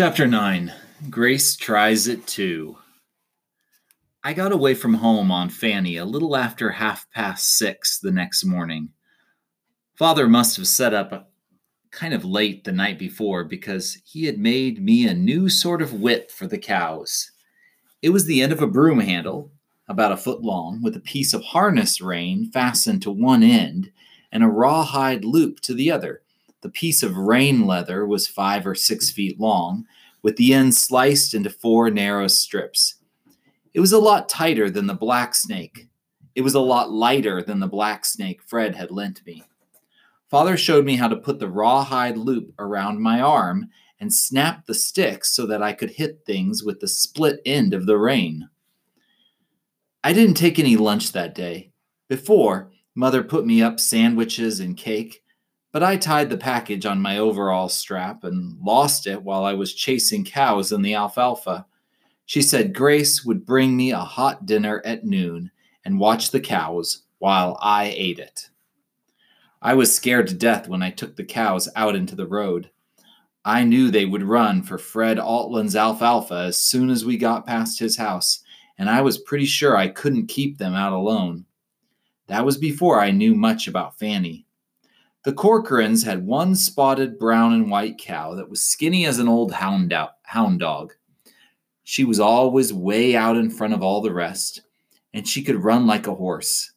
Chapter 9 Grace Tries It Too. I got away from home on Fanny a little after half past six the next morning. Father must have set up kind of late the night before because he had made me a new sort of whip for the cows. It was the end of a broom handle, about a foot long, with a piece of harness rein fastened to one end and a rawhide loop to the other the piece of rain leather was five or six feet long, with the end sliced into four narrow strips. It was a lot tighter than the black snake. It was a lot lighter than the black snake Fred had lent me. Father showed me how to put the rawhide loop around my arm and snap the sticks so that I could hit things with the split end of the rein. I didn't take any lunch that day. Before, Mother put me up sandwiches and cake, but I tied the package on my overall strap and lost it while I was chasing cows in the alfalfa. She said Grace would bring me a hot dinner at noon and watch the cows while I ate it. I was scared to death when I took the cows out into the road. I knew they would run for Fred Altland's alfalfa as soon as we got past his house, and I was pretty sure I couldn't keep them out alone. That was before I knew much about Fanny. The Corcorans had one spotted brown and white cow that was skinny as an old hound, hound dog. She was always way out in front of all the rest, and she could run like a horse.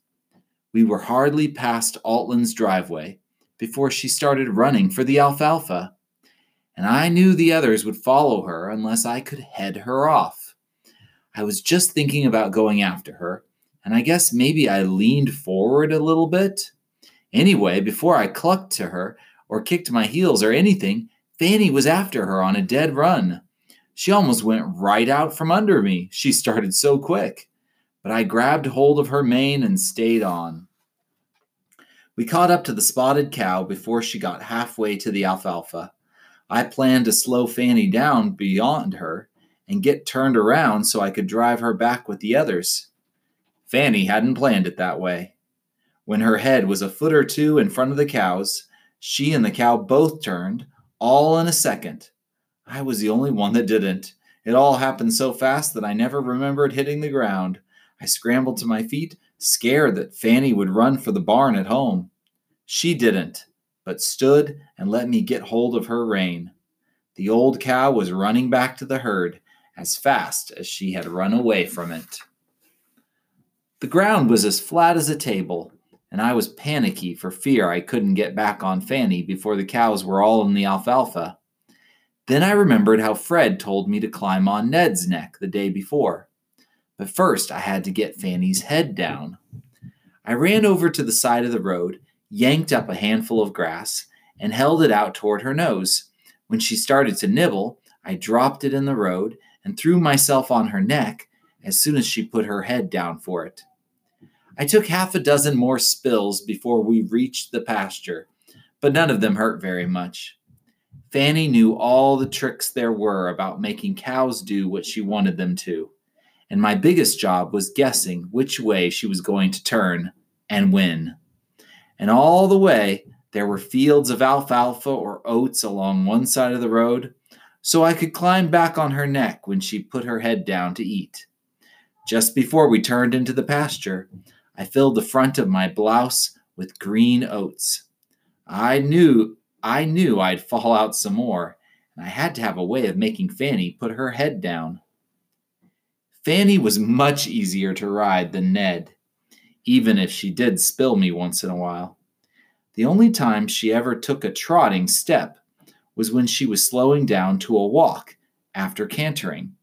We were hardly past Altland's driveway before she started running for the alfalfa, and I knew the others would follow her unless I could head her off. I was just thinking about going after her, and I guess maybe I leaned forward a little bit Anyway, before I clucked to her or kicked my heels or anything, Fanny was after her on a dead run. She almost went right out from under me. She started so quick. But I grabbed hold of her mane and stayed on. We caught up to the spotted cow before she got halfway to the alfalfa. I planned to slow Fanny down beyond her and get turned around so I could drive her back with the others. Fanny hadn't planned it that way. When her head was a foot or two in front of the cow's, she and the cow both turned, all in a second. I was the only one that didn't. It all happened so fast that I never remembered hitting the ground. I scrambled to my feet, scared that Fanny would run for the barn at home. She didn't, but stood and let me get hold of her rein. The old cow was running back to the herd as fast as she had run away from it. The ground was as flat as a table, and I was panicky for fear I couldn't get back on Fanny before the cows were all in the alfalfa. Then I remembered how Fred told me to climb on Ned's neck the day before. But first, I had to get Fanny's head down. I ran over to the side of the road, yanked up a handful of grass, and held it out toward her nose. When she started to nibble, I dropped it in the road and threw myself on her neck as soon as she put her head down for it. I took half a dozen more spills before we reached the pasture, but none of them hurt very much. Fanny knew all the tricks there were about making cows do what she wanted them to, and my biggest job was guessing which way she was going to turn and when. And all the way, there were fields of alfalfa or oats along one side of the road, so I could climb back on her neck when she put her head down to eat. Just before we turned into the pasture, I filled the front of my blouse with green oats. I knew I knew I'd fall out some more, and I had to have a way of making Fanny put her head down. Fanny was much easier to ride than Ned, even if she did spill me once in a while. The only time she ever took a trotting step was when she was slowing down to a walk after cantering.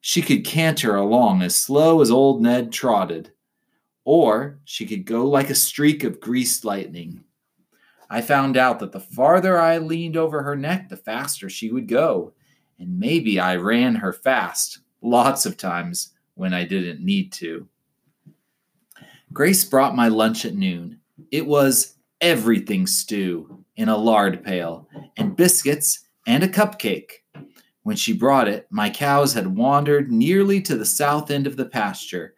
She could canter along as slow as old Ned trotted, or she could go like a streak of greased lightning. I found out that the farther I leaned over her neck, the faster she would go. And maybe I ran her fast lots of times when I didn't need to. Grace brought my lunch at noon. It was everything stew in a lard pail, and biscuits and a cupcake. When she brought it, my cows had wandered nearly to the south end of the pasture,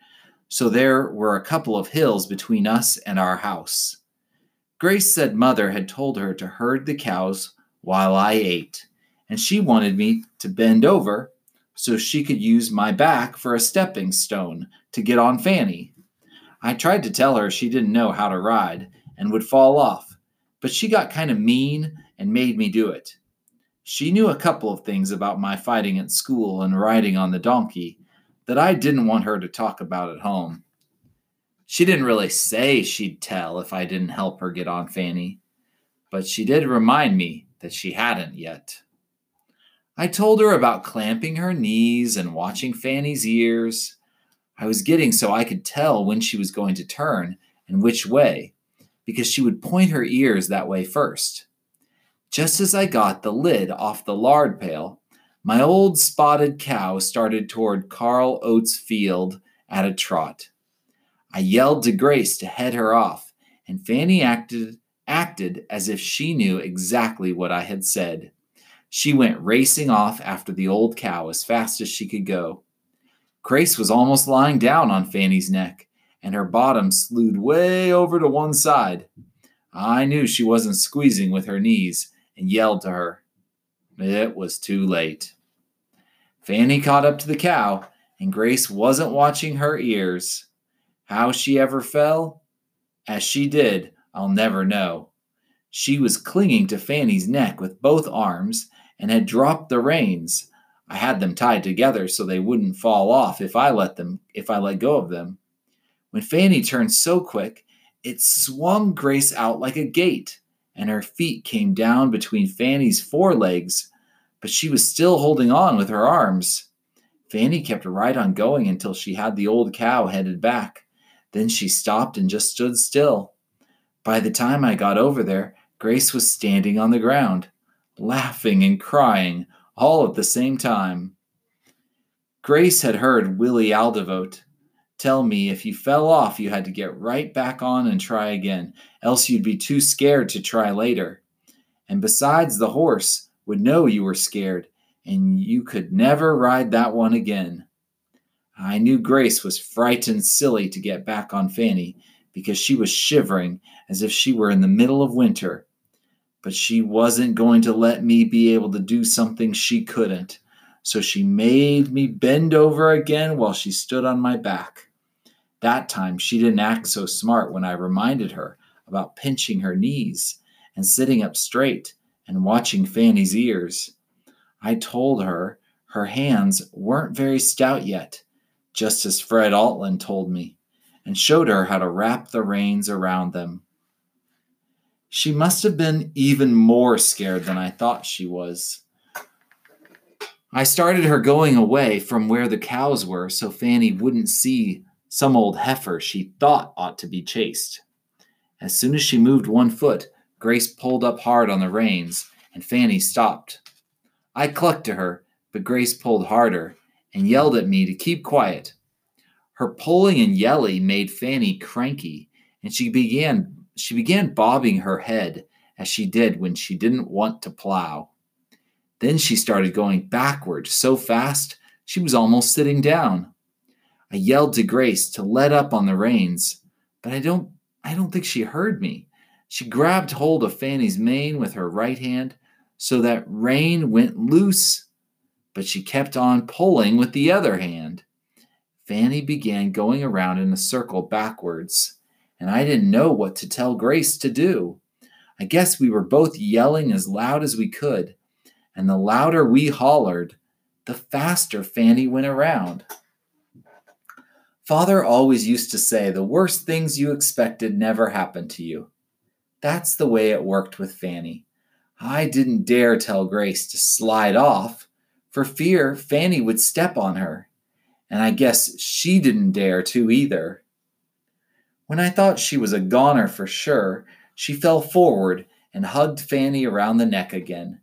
so there were a couple of hills between us and our house. Grace said mother had told her to herd the cows while I ate, and she wanted me to bend over so she could use my back for a stepping stone to get on Fanny. I tried to tell her she didn't know how to ride and would fall off, but she got kind of mean and made me do it. She knew a couple of things about my fighting at school and riding on the donkey that I didn't want her to talk about at home. She didn't really say she'd tell if I didn't help her get on Fanny, but she did remind me that she hadn't yet. I told her about clamping her knees and watching Fanny's ears. I was getting so I could tell when she was going to turn and which way, because she would point her ears that way first. Just as I got the lid off the lard pail, my old spotted cow started toward Carl's oat field at a trot. I yelled to Grace to head her off, and Fanny acted acted as if she knew exactly what I had said. She went racing off after the old cow as fast as she could go. Grace was almost lying down on Fanny's neck, and her bottom slewed way over to one side. I knew she wasn't squeezing with her knees and yelled to her. It was too late. Fanny caught up to the cow, and Grace wasn't watching her ears. How she ever fell, as she did, I'll never know. She was clinging to Fanny's neck with both arms and had dropped the reins. I had them tied together so they wouldn't fall off if I let them if I let go of them. When Fanny turned so quick, it swung Grace out like a gate, and her feet came down between Fanny's forelegs, but she was still holding on with her arms. Fanny kept right on going until she had the old cow headed back. Then she stopped and just stood still. By the time I got over there, Grace was standing on the ground laughing and crying all at the same time. Grace had heard Willie Aldevote tell me if you fell off, you had to get right back on and try again, else you'd be too scared to try later. And besides, the horse would know you were scared, and you could never ride that one again. I knew Grace was frightened silly to get back on Fanny because she was shivering as if she were in the middle of winter but she wasn't going to let me be able to do something she couldn't. So she made me bend over again while she stood on my back. That time she didn't act so smart when I reminded her about pinching her knees and sitting up straight and watching Fanny's ears. I told her her hands weren't very stout yet, just as Fred Altland told me, and showed her how to wrap the reins around them. She must have been even more scared than I thought she was. I started her going away from where the cows were so Fanny wouldn't see some old heifer she thought ought to be chased. As soon as she moved one foot, Grace pulled up hard on the reins, and Fanny stopped. I clucked to her, but Grace pulled harder and yelled at me to keep quiet. Her pulling and yelling made Fanny cranky, and she began she began bobbing her head as she did when she didn't want to plow. Then she started going backward so fast she was almost sitting down. I yelled to Grace to let up on the reins, but I don't I don't think she heard me. She grabbed hold of Fanny's mane with her right hand so that rein went loose, but she kept on pulling with the other hand. Fanny began going around in a circle backwards and I didn't know what to tell Grace to do. I guess we were both yelling as loud as we could, and the louder we hollered, the faster Fanny went around. Father always used to say the worst things you expected never happened to you. That's the way it worked with Fanny. I didn't dare tell Grace to slide off for fear Fanny would step on her, and I guess she didn't dare to either. When I thought she was a goner for sure, she fell forward and hugged Fanny around the neck again.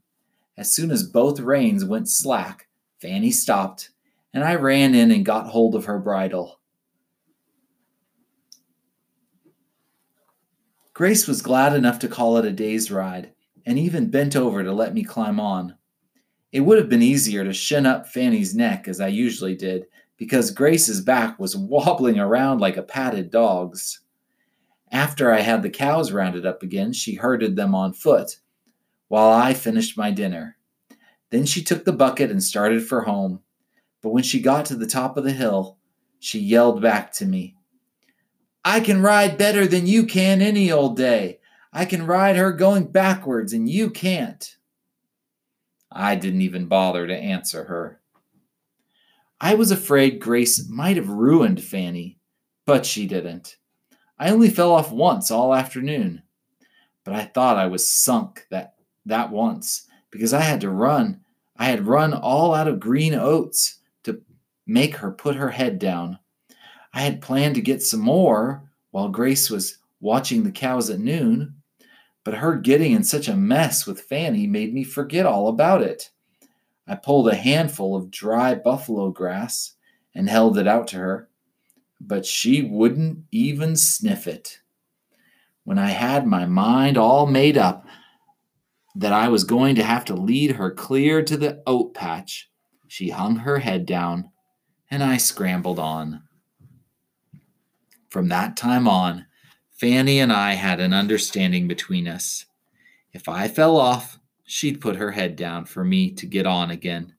As soon as both reins went slack, Fanny stopped, and I ran in and got hold of her bridle. Grace was glad enough to call it a day's ride, and even bent over to let me climb on. It would have been easier to shin up Fanny's neck as I usually did, because Grace's back was wobbling around like a patted dog's. After I had the cows rounded up again, she herded them on foot, while I finished my dinner. Then she took the bucket and started for home. But when she got to the top of the hill, she yelled back to me, I can ride better than you can any old day. I can ride her going backwards, and you can't. I didn't even bother to answer her. I was afraid Grace might have ruined Fanny, but she didn't. I only fell off once all afternoon, but I thought I was sunk that, that once because I had to run. I had run all out of green oats to make her put her head down. I had planned to get some more while Grace was watching the cows at noon, but her getting in such a mess with Fanny made me forget all about it. I pulled a handful of dry buffalo grass and held it out to her, but she wouldn't even sniff it. When I had my mind all made up that I was going to have to lead her clear to the oat patch, she hung her head down and I scrambled on. From that time on, Fanny and I had an understanding between us. If I fell off, she'd put her head down for me to get on again.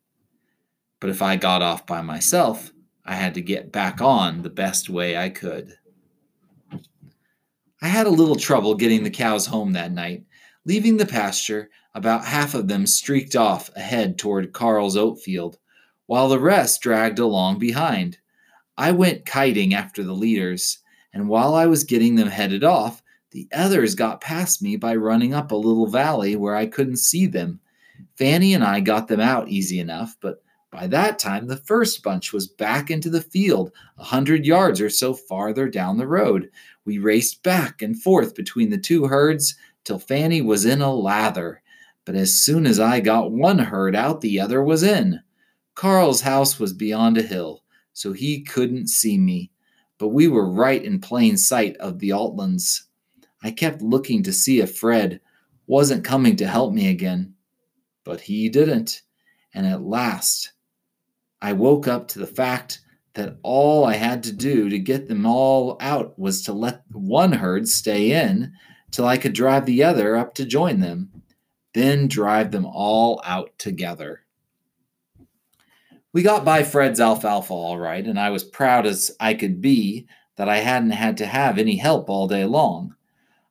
But if I got off by myself, I had to get back on the best way I could. I had a little trouble getting the cows home that night. Leaving the pasture, about half of them streaked off ahead toward Carl's oat field, while the rest dragged along behind. I went kiting after the leaders, and while I was getting them headed off, the others got past me by running up a little valley where I couldn't see them. Fanny and I got them out easy enough, but by that time the first bunch was back into the field, a hundred yards or so farther down the road. We raced back and forth between the two herds till Fanny was in a lather. But as soon as I got one herd out, the other was in. Carl's house was beyond a hill, so he couldn't see me but we were right in plain sight of the Altlands. I kept looking to see if Fred wasn't coming to help me again, but he didn't. And at last, I woke up to the fact that all I had to do to get them all out was to let one herd stay in till I could drive the other up to join them, then drive them all out together. We got by Fred's alfalfa all right, and I was proud as I could be that I hadn't had to have any help all day long.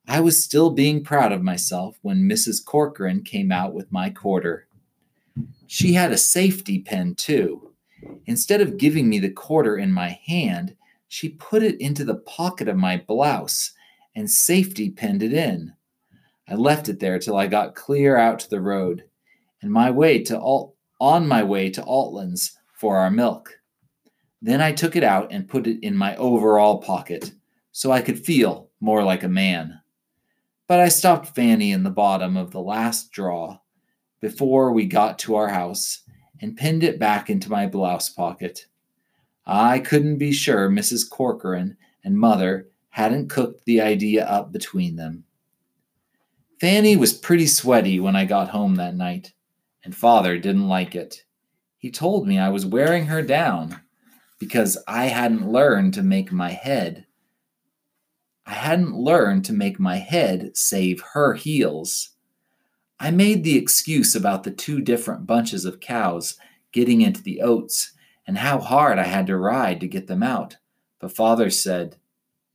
I was still being proud of myself when Mrs. Corcoran came out with my quarter. She had a safety pin, too. Instead of giving me the quarter in my hand, she put it into the pocket of my blouse and safety pinned it in. I left it there till I got clear out to the road, and my way to Alt on my way to Altlands for our milk. Then I took it out and put it in my overall pocket so I could feel more like a man. But I stopped Fanny in the bottom of the last draw before we got to our house and pinned it back into my blouse pocket. I couldn't be sure Mrs. Corcoran and Mother hadn't cooked the idea up between them. Fanny was pretty sweaty when I got home that night and father didn't like it. He told me I was wearing her down because I hadn't learned to make my head. I hadn't learned to make my head save her heels. I made the excuse about the two different bunches of cows getting into the oats and how hard I had to ride to get them out. But father said,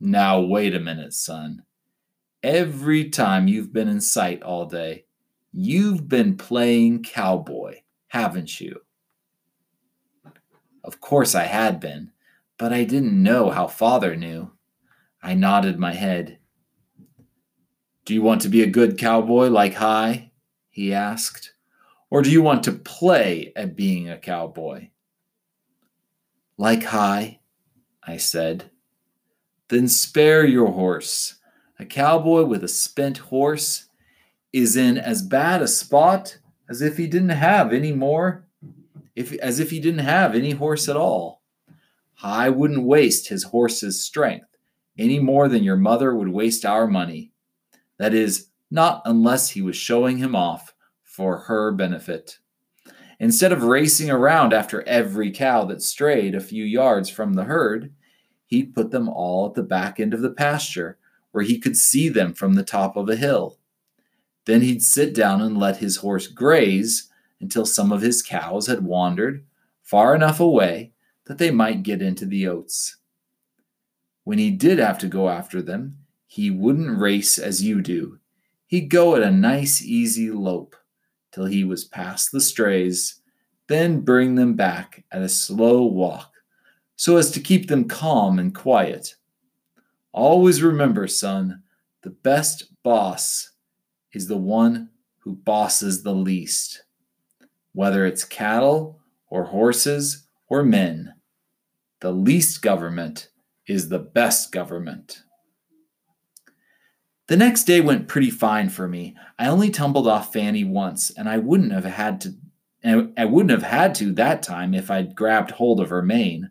Now wait a minute, son. Every time you've been in sight all day, You've been playing cowboy, haven't you? Of course I had been, but I didn't know how father knew. I nodded my head. Do you want to be a good cowboy like Hi? he asked. Or do you want to play at being a cowboy? Like Hi, I said. Then spare your horse. A cowboy with a spent horse is in as bad a spot as if he didn't have any more, if as if he didn't have any horse at all. I wouldn't waste his horse's strength any more than your mother would waste our money. That is, not unless he was showing him off for her benefit. Instead of racing around after every cow that strayed a few yards from the herd, he'd put them all at the back end of the pasture where he could see them from the top of a hill. Then he'd sit down and let his horse graze until some of his cows had wandered far enough away that they might get into the oats. When he did have to go after them, he wouldn't race as you do. He'd go at a nice, easy lope till he was past the strays, then bring them back at a slow walk so as to keep them calm and quiet. Always remember, son, the best boss is the one who bosses the least, whether it's cattle or horses or men. The least government is the best government. The next day went pretty fine for me. I only tumbled off Fanny once, and I wouldn't have had to I wouldn't have had to that time if I'd grabbed hold of her mane.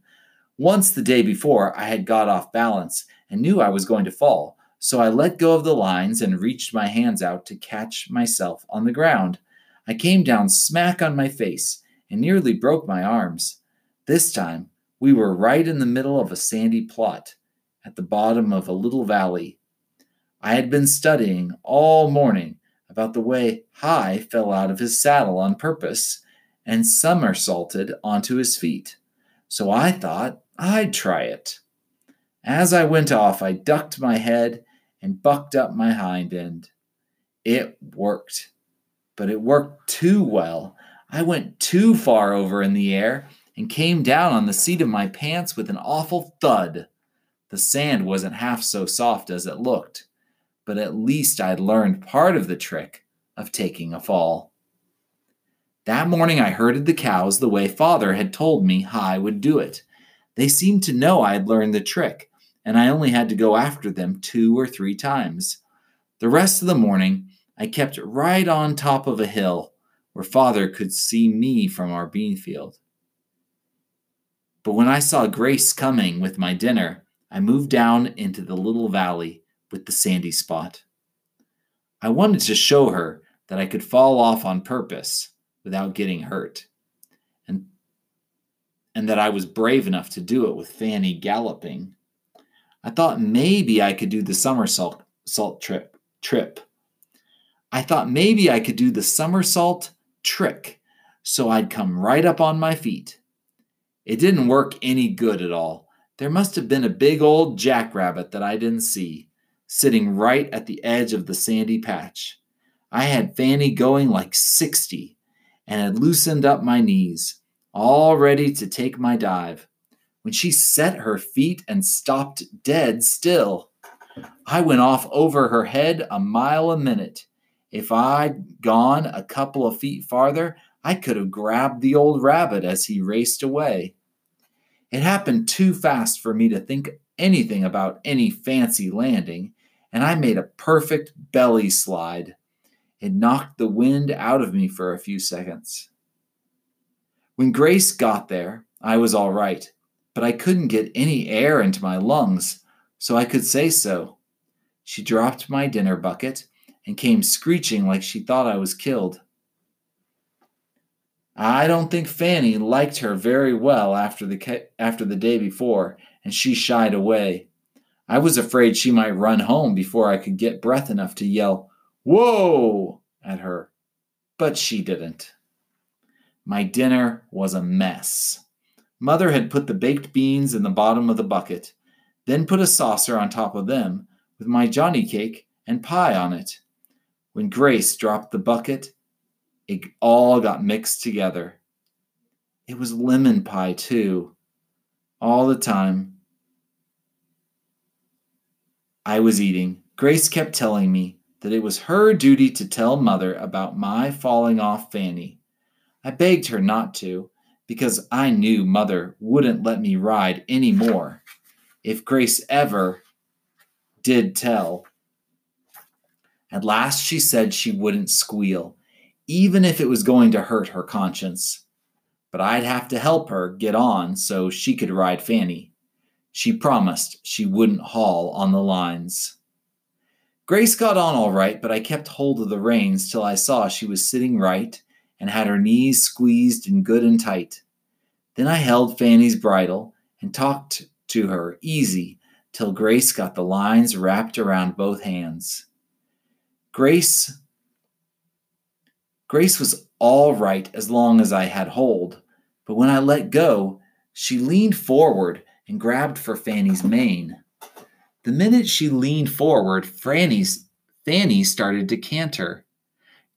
Once the day before, I had got off balance and knew I was going to fall, so I let go of the lines and reached my hands out to catch myself on the ground. I came down smack on my face and nearly broke my arms. This time, we were right in the middle of a sandy plot at the bottom of a little valley. I had been studying all morning about the way Hi fell out of his saddle on purpose and somersaulted onto his feet. So I thought I'd try it. As I went off, I ducked my head and bucked up my hind end. It worked, but it worked too well. I went too far over in the air and came down on the seat of my pants with an awful thud. The sand wasn't half so soft as it looked, but at least I'd learned part of the trick of taking a fall. That morning I herded the cows the way father had told me Hi would do it. They seemed to know I had learned the trick, and I only had to go after them two or three times. The rest of the morning I kept right on top of a hill where father could see me from our bean field. But when I saw Grace coming with my dinner, I moved down into the little valley with the sandy spot. I wanted to show her that I could fall off on purpose without getting hurt, and, and that I was brave enough to do it with Fanny galloping. I thought maybe I could do the somersault salt trip trip. I thought maybe I could do the somersault trick so I'd come right up on my feet it didn't work any good at all. There must have been a big old jackrabbit that I didn't see, sitting right at the edge of the sandy patch. I had Fanny going like 60 and had loosened up my knees, all ready to take my dive, when she set her feet and stopped dead still. I went off over her head a mile a minute. If I'd gone a couple of feet farther, I could have grabbed the old rabbit as he raced away. It happened too fast for me to think anything about any fancy landing, and I made a perfect belly slide. It knocked the wind out of me for a few seconds. When Grace got there, I was all right, but I couldn't get any air into my lungs, so I could say so. She dropped my dinner bucket and came screeching like she thought I was killed. I don't think Fanny liked her very well after the after the day before, and she shied away. I was afraid she might run home before I could get breath enough to yell, "Whoa!" at her, but she didn't. My dinner was a mess. Mother had put the baked beans in the bottom of the bucket, then put a saucer on top of them with my Johnny cake and pie on it. When Grace dropped the bucket, it all got mixed together. It was lemon pie, too. All the time I was eating, Grace kept telling me that it was her duty to tell Mother about my falling off Fanny. I begged her not to, because I knew Mother wouldn't let me ride any more if Grace ever did tell. At last she said she wouldn't squeal even if it was going to hurt her conscience. But I'd have to help her get on so she could ride Fanny. She promised she wouldn't haul on the lines. Grace got on all right, but I kept hold of the reins till I saw she was sitting right and had her knees squeezed and good and tight. Then I held Fanny's bridle and talked to her easy till Grace got the lines wrapped around both hands. Grace Grace was all right as long as I had hold, but when I let go, she leaned forward and grabbed for Fanny's mane. The minute she leaned forward, Fanny's, Fanny started to canter.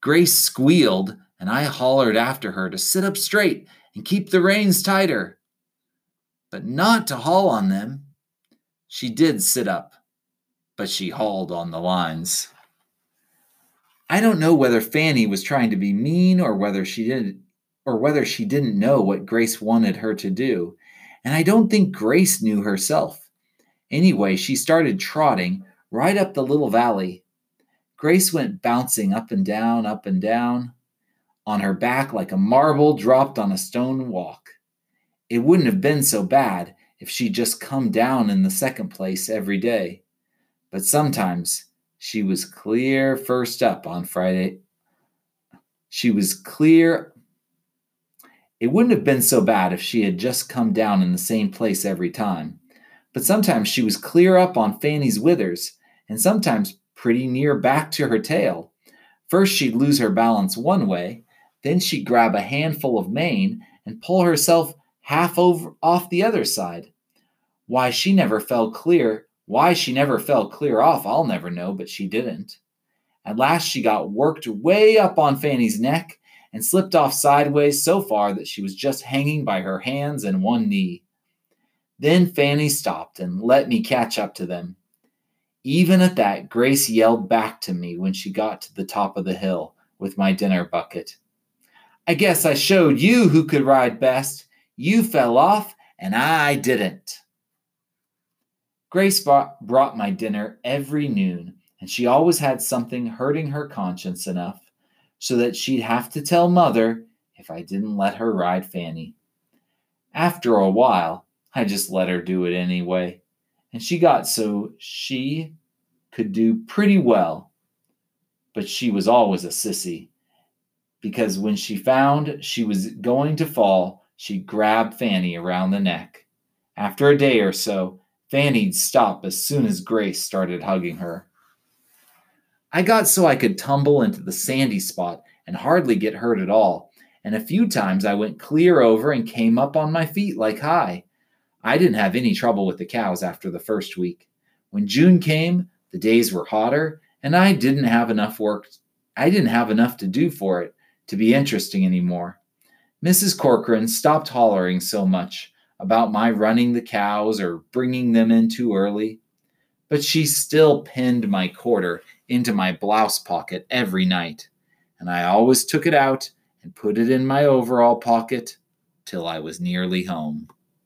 Grace squealed, and I hollered after her to sit up straight and keep the reins tighter, but not to haul on them. She did sit up, but she hauled on the lines. I don't know whether Fanny was trying to be mean or whether she didn't or whether she didn't know what Grace wanted her to do, and I don't think Grace knew herself. Anyway, she started trotting right up the little valley. Grace went bouncing up and down, up and down on her back like a marble dropped on a stone walk. It wouldn't have been so bad if she'd just come down in the second place every day. But sometimes she was clear first up on Friday. She was clear. It wouldn't have been so bad if she had just come down in the same place every time. But sometimes she was clear up on Fanny's withers, and sometimes pretty near back to her tail. First, she'd lose her balance one way, then she'd grab a handful of mane and pull herself half over off the other side. Why she never fell clear, why she never fell clear off, I'll never know, but she didn't. At last she got worked way up on Fanny's neck and slipped off sideways so far that she was just hanging by her hands and one knee. Then Fanny stopped and let me catch up to them. Even at that, Grace yelled back to me when she got to the top of the hill with my dinner bucket. I guess I showed you who could ride best. You fell off, and I didn't. Grace brought my dinner every noon, and she always had something hurting her conscience enough so that she'd have to tell mother if I didn't let her ride Fanny. After a while, I just let her do it anyway, and she got so she could do pretty well. But she was always a sissy because when she found she was going to fall, she grabbed Fanny around the neck. After a day or so, Fanny'd stop as soon as Grace started hugging her. I got so I could tumble into the sandy spot and hardly get hurt at all, and a few times I went clear over and came up on my feet like Hi. I didn't have any trouble with the cows after the first week. When June came, the days were hotter, and I didn't have enough work. I didn't have enough to do for it, to be interesting anymore. Mrs. Corcoran stopped hollering so much about my running the cows or bringing them in too early, but she still pinned my quarter into my blouse pocket every night, and I always took it out and put it in my overall pocket till I was nearly home.